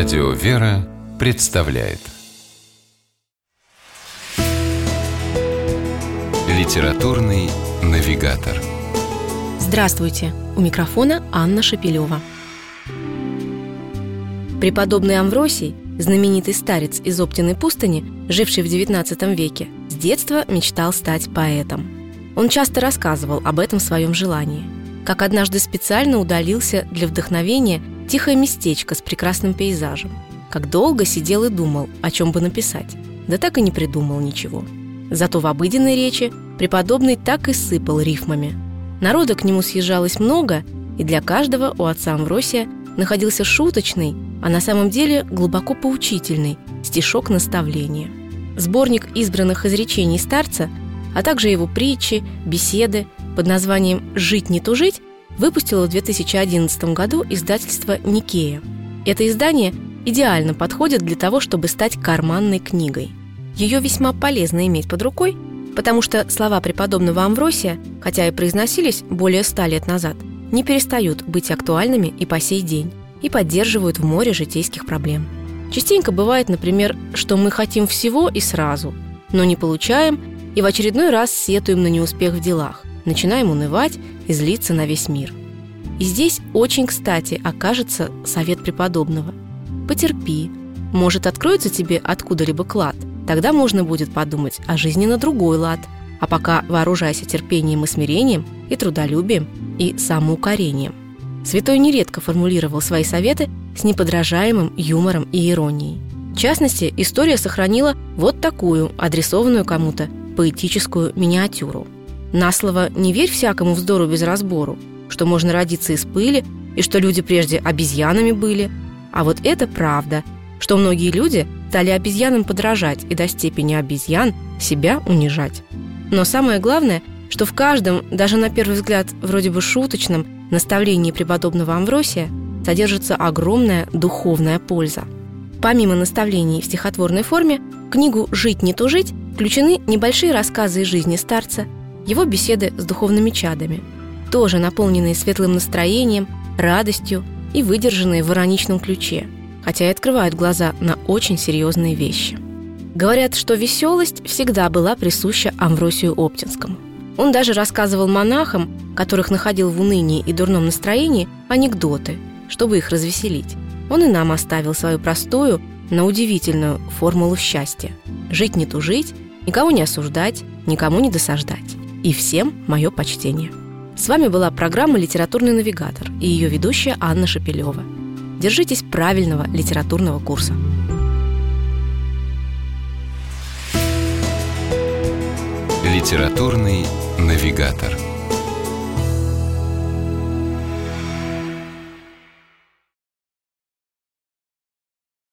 Радио «Вера» представляет Литературный навигатор Здравствуйте! У микрофона Анна Шапилева. Преподобный Амвросий, знаменитый старец из Оптиной пустыни, живший в XIX веке, с детства мечтал стать поэтом. Он часто рассказывал об этом своем желании. Как однажды специально удалился для вдохновения тихое местечко с прекрасным пейзажем. Как долго сидел и думал, о чем бы написать. Да так и не придумал ничего. Зато в обыденной речи преподобный так и сыпал рифмами. Народа к нему съезжалось много, и для каждого у отца Амвросия находился шуточный, а на самом деле глубоко поучительный стишок наставления. Сборник избранных изречений старца, а также его притчи, беседы под названием «Жить не тужить» выпустило в 2011 году издательство «Никея». Это издание идеально подходит для того, чтобы стать карманной книгой. Ее весьма полезно иметь под рукой, потому что слова преподобного Амвросия, хотя и произносились более ста лет назад, не перестают быть актуальными и по сей день, и поддерживают в море житейских проблем. Частенько бывает, например, что мы хотим всего и сразу, но не получаем и в очередной раз сетуем на неуспех в делах, начинаем унывать и злиться на весь мир. И здесь очень кстати окажется совет преподобного. Потерпи. Может, откроется тебе откуда-либо клад. Тогда можно будет подумать о жизни на другой лад. А пока вооружайся терпением и смирением, и трудолюбием, и самоукорением. Святой нередко формулировал свои советы с неподражаемым юмором и иронией. В частности, история сохранила вот такую, адресованную кому-то, поэтическую миниатюру – на слово «не верь всякому вздору без разбору», что можно родиться из пыли и что люди прежде обезьянами были. А вот это правда, что многие люди стали обезьянам подражать и до степени обезьян себя унижать. Но самое главное, что в каждом, даже на первый взгляд вроде бы шуточном, наставлении преподобного Амвросия содержится огромная духовная польза. Помимо наставлений в стихотворной форме, в книгу «Жить не тужить» включены небольшие рассказы из жизни старца – его беседы с духовными чадами, тоже наполненные светлым настроением, радостью и выдержанные в ироничном ключе, хотя и открывают глаза на очень серьезные вещи. Говорят, что веселость всегда была присуща Амвросию Оптинскому. Он даже рассказывал монахам, которых находил в унынии и дурном настроении, анекдоты, чтобы их развеселить. Он и нам оставил свою простую, но удивительную формулу счастья. Жить не тужить, никого не осуждать, никому не досаждать. И всем мое почтение. С вами была программа «Литературный навигатор» и ее ведущая Анна Шапилева. Держитесь правильного литературного курса. Литературный навигатор.